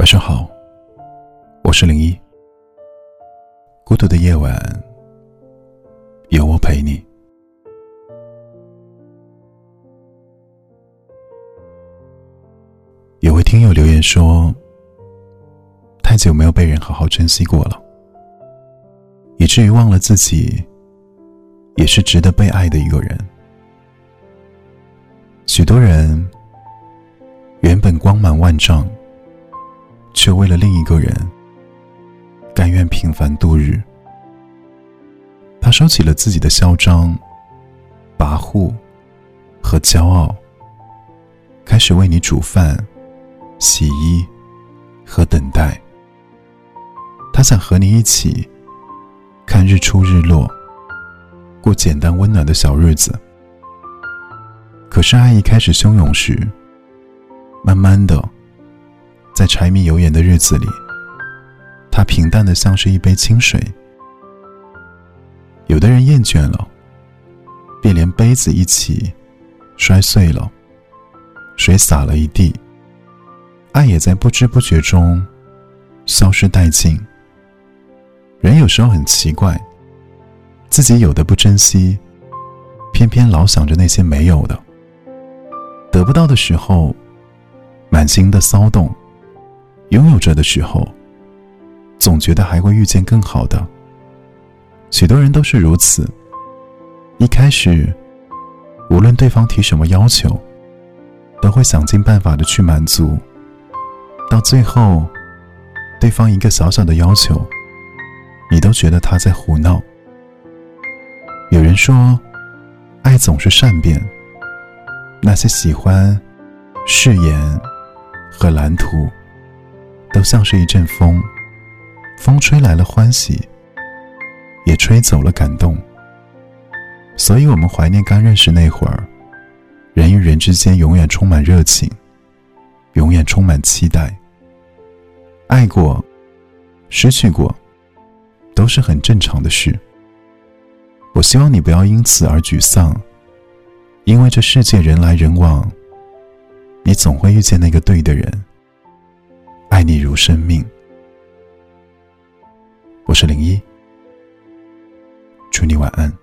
晚上好，我是零一。孤独的夜晚，有我陪你。有位听友留言说：“太久没有被人好好珍惜过了，以至于忘了自己也是值得被爱的一个人。”许多人原本光芒万丈，却为了另一个人甘愿平凡度日。他收起了自己的嚣张、跋扈和骄傲，开始为你煮饭、洗衣和等待。他想和你一起看日出日落，过简单温暖的小日子。可是，爱一开始汹涌时，慢慢的，柴米油盐的日子里，它平淡的像是一杯清水。有的人厌倦了，便连杯子一起摔碎了，水洒了一地，爱也在不知不觉中消失殆尽。人有时候很奇怪，自己有的不珍惜，偏偏老想着那些没有的。得不到的时候，满心的骚动；拥有着的时候，总觉得还会遇见更好的。许多人都是如此。一开始，无论对方提什么要求，都会想尽办法的去满足。到最后，对方一个小小的要求，你都觉得他在胡闹。有人说，爱总是善变。那些喜欢、誓言和蓝图，都像是一阵风，风吹来了欢喜，也吹走了感动。所以，我们怀念刚认识那会儿，人与人之间永远充满热情，永远充满期待。爱过，失去过，都是很正常的事。我希望你不要因此而沮丧。因为这世界人来人往，你总会遇见那个对的人，爱你如生命。我是零一，祝你晚安。